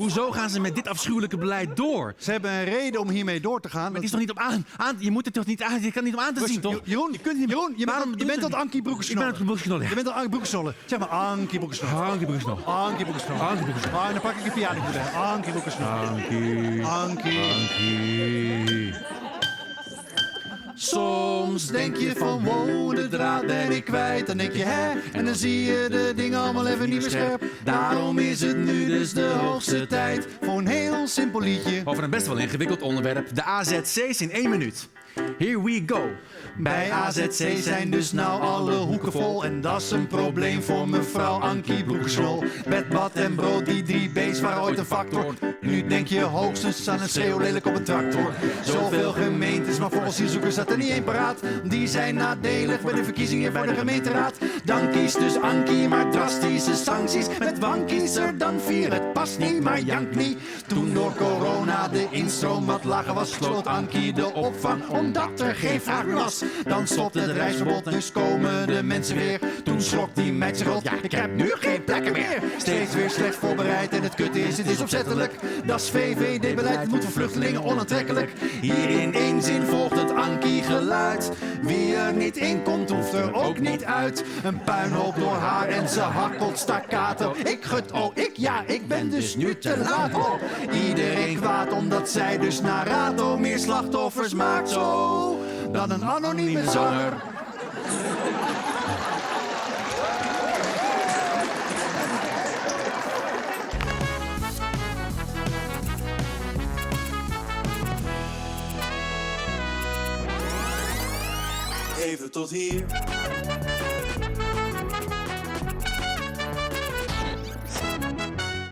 Hoezo gaan ze met dit afschuwelijke beleid door? Ze hebben een reden om hiermee door te gaan. Maar het is toch niet op aan, aan je moet het toch niet aan, je kan niet om aan te zien, toch? Jeroen, je kunt niet, Jeroen, je waarom bent, je bent niet? Ankie Ik Broekensnollen. ben het broeksknollen. Je bent tot Ankie Broekensnollen. Zeg maar Ankie Broekensnollen. Ankie Broekensnol. Ankie Broekensnollen. Ankie. Ah, dan pak ik de piano erbij. Ankie Broekensnollen. Ankie. Ankie. Ankie. Soms denk je van wow, de draad ben ik kwijt. Dan denk je hè, en dan zie je de dingen allemaal even niet meer scherp. Daarom is het nu dus de hoogste tijd voor een heel simpel liedje. Over een best wel ingewikkeld onderwerp. De AZC's in één minuut. Here we go. Bij AZC zijn dus nou alle hoeken vol. En dat is een probleem voor mevrouw Ankie Broekensnol. Bed, bad en brood, die drie B's waren ooit een factor. Nu denk je hoogstens aan een schreeuw lelijk op een tractor. Maar voor asielzoekers staat er niet één paraat. Die zijn nadelig bij de verkiezingen voor de gemeenteraad. Dan kiest dus Ankie maar drastische sancties. Met wankies er dan vier, het past niet, maar jank niet. Toen door corona de instroom wat lager was, sloot Ankie de opvang. Omdat er geen vraag was. Dan stopte het reisverbod, dus komen de mensen weer. Toen schrok die meid zich rot, ja, ik heb nu geen plekken meer. Steeds weer slecht voorbereid en het kut is, het is opzettelijk. Dat is VVD-beleid, moet voor vluchtelingen onaantrekkelijk. Hier in één zin volgt het Ankie-geluid. Wie er niet in komt, hoeft er ook niet uit. Een puinhoop door haar en ze hakkelt staccato. Ik gut, oh ik, ja, ik ben dus nu te laat. Oh, iedereen kwaad omdat zij dus naar Rato meer slachtoffers maakt. Zo dan een anonieme zanger. Even tot hier.